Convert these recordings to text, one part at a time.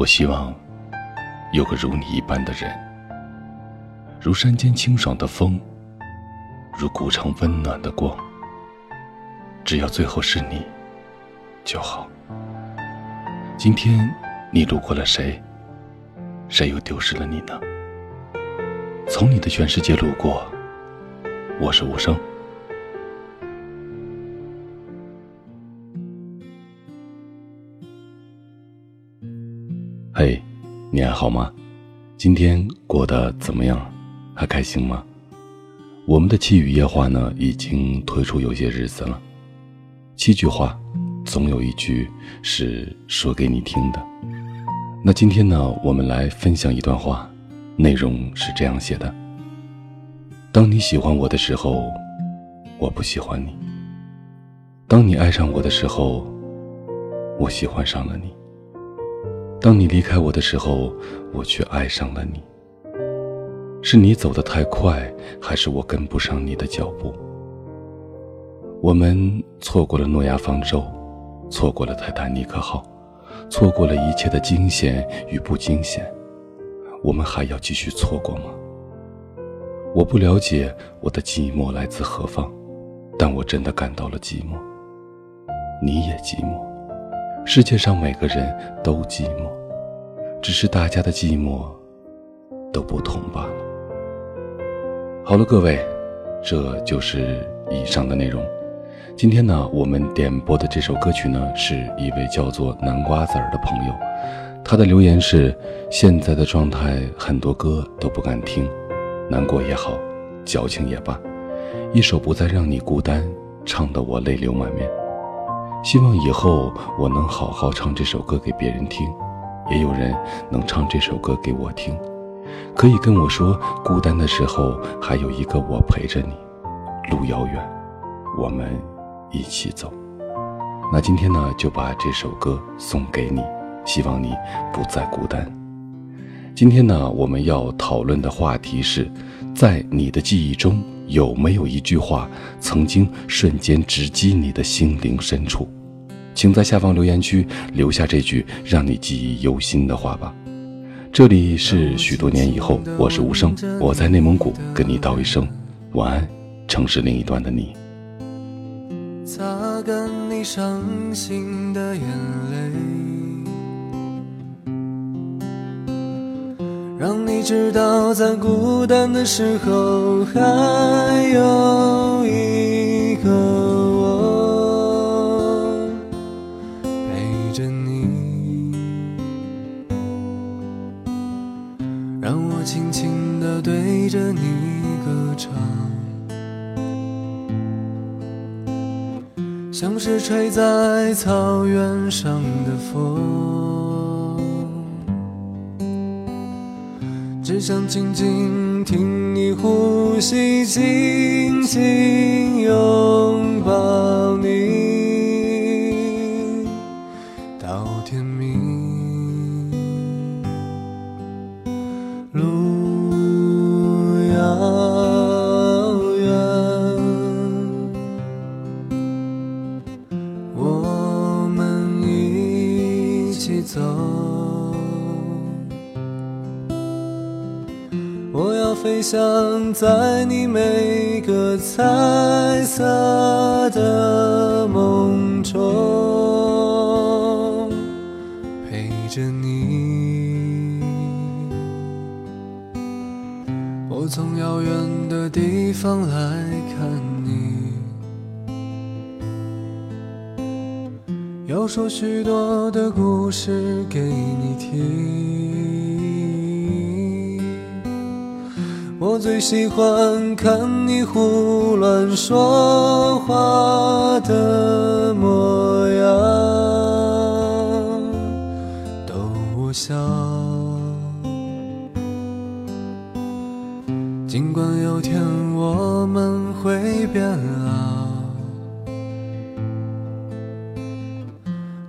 我希望有个如你一般的人，如山间清爽的风，如古城温暖的光。只要最后是你就好。今天你路过了谁？谁又丢失了你呢？从你的全世界路过，我是无声。嘿，你还好吗？今天过得怎么样？还开心吗？我们的气语夜话呢，已经推出有些日子了。七句话，总有一句是说给你听的。那今天呢，我们来分享一段话。内容是这样写的：当你喜欢我的时候，我不喜欢你；当你爱上我的时候，我喜欢上了你；当你离开我的时候，我却爱上了你。是你走得太快，还是我跟不上你的脚步？我们错过了诺亚方舟，错过了泰坦尼克号，错过了一切的惊险与不惊险。我们还要继续错过吗？我不了解我的寂寞来自何方，但我真的感到了寂寞。你也寂寞，世界上每个人都寂寞，只是大家的寂寞都不同罢了。好了，各位，这就是以上的内容。今天呢，我们点播的这首歌曲呢，是一位叫做南瓜子儿的朋友。他的留言是：现在的状态，很多歌都不敢听，难过也好，矫情也罢，一首不再让你孤单，唱得我泪流满面。希望以后我能好好唱这首歌给别人听，也有人能唱这首歌给我听，可以跟我说，孤单的时候还有一个我陪着你。路遥远，我们一起走。那今天呢，就把这首歌送给你。希望你不再孤单。今天呢，我们要讨论的话题是，在你的记忆中有没有一句话曾经瞬间直击你的心灵深处？请在下方留言区留下这句让你记忆犹新的话吧。这里是许多年以后，我是无声，我在内蒙古跟你道一声晚安，城市另一端的你。擦干你伤心的眼泪。你知道，在孤单的时候，还有一个我陪着你。让我轻轻地对着你歌唱，像是吹在草原上的风。只想静静听你呼吸，紧紧拥抱。我要飞翔在你每个彩色的梦中，陪着你。我从遥远的地方来看你，要说许多的故事给你听。最喜欢看你胡乱说话的模样，逗我笑。尽管有天我们会变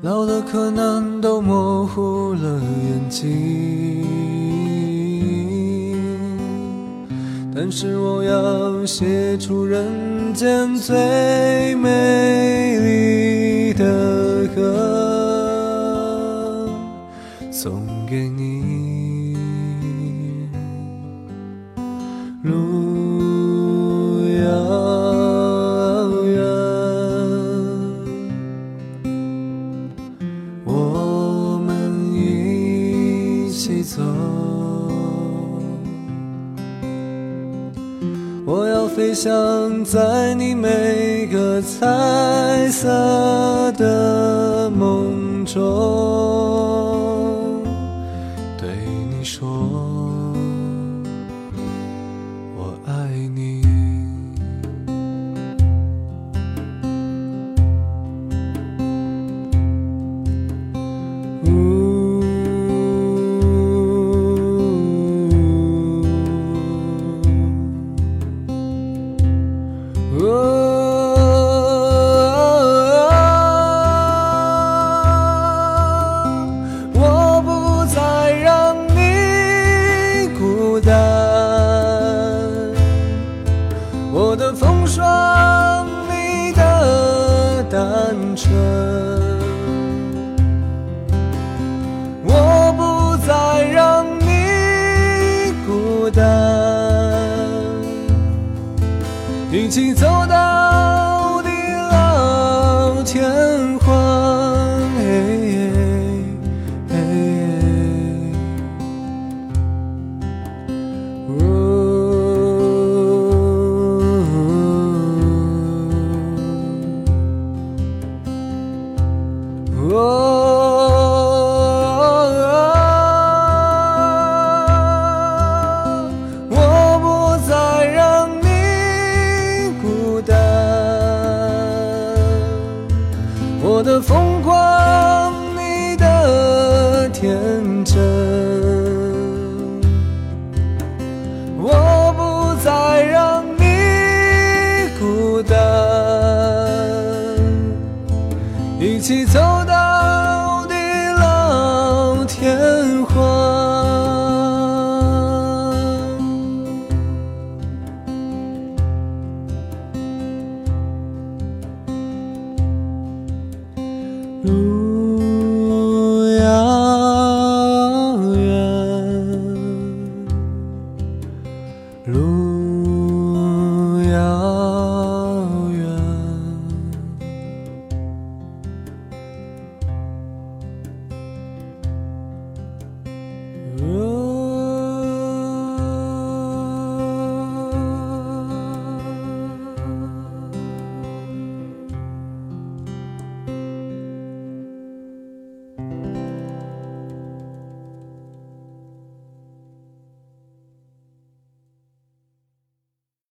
老，老的可能都模糊了眼睛。是我要写出人间最美丽的歌。送给你。我要飞翔在你每个彩色的梦中，装，你的单纯，我不再让你孤单，一起走到 주여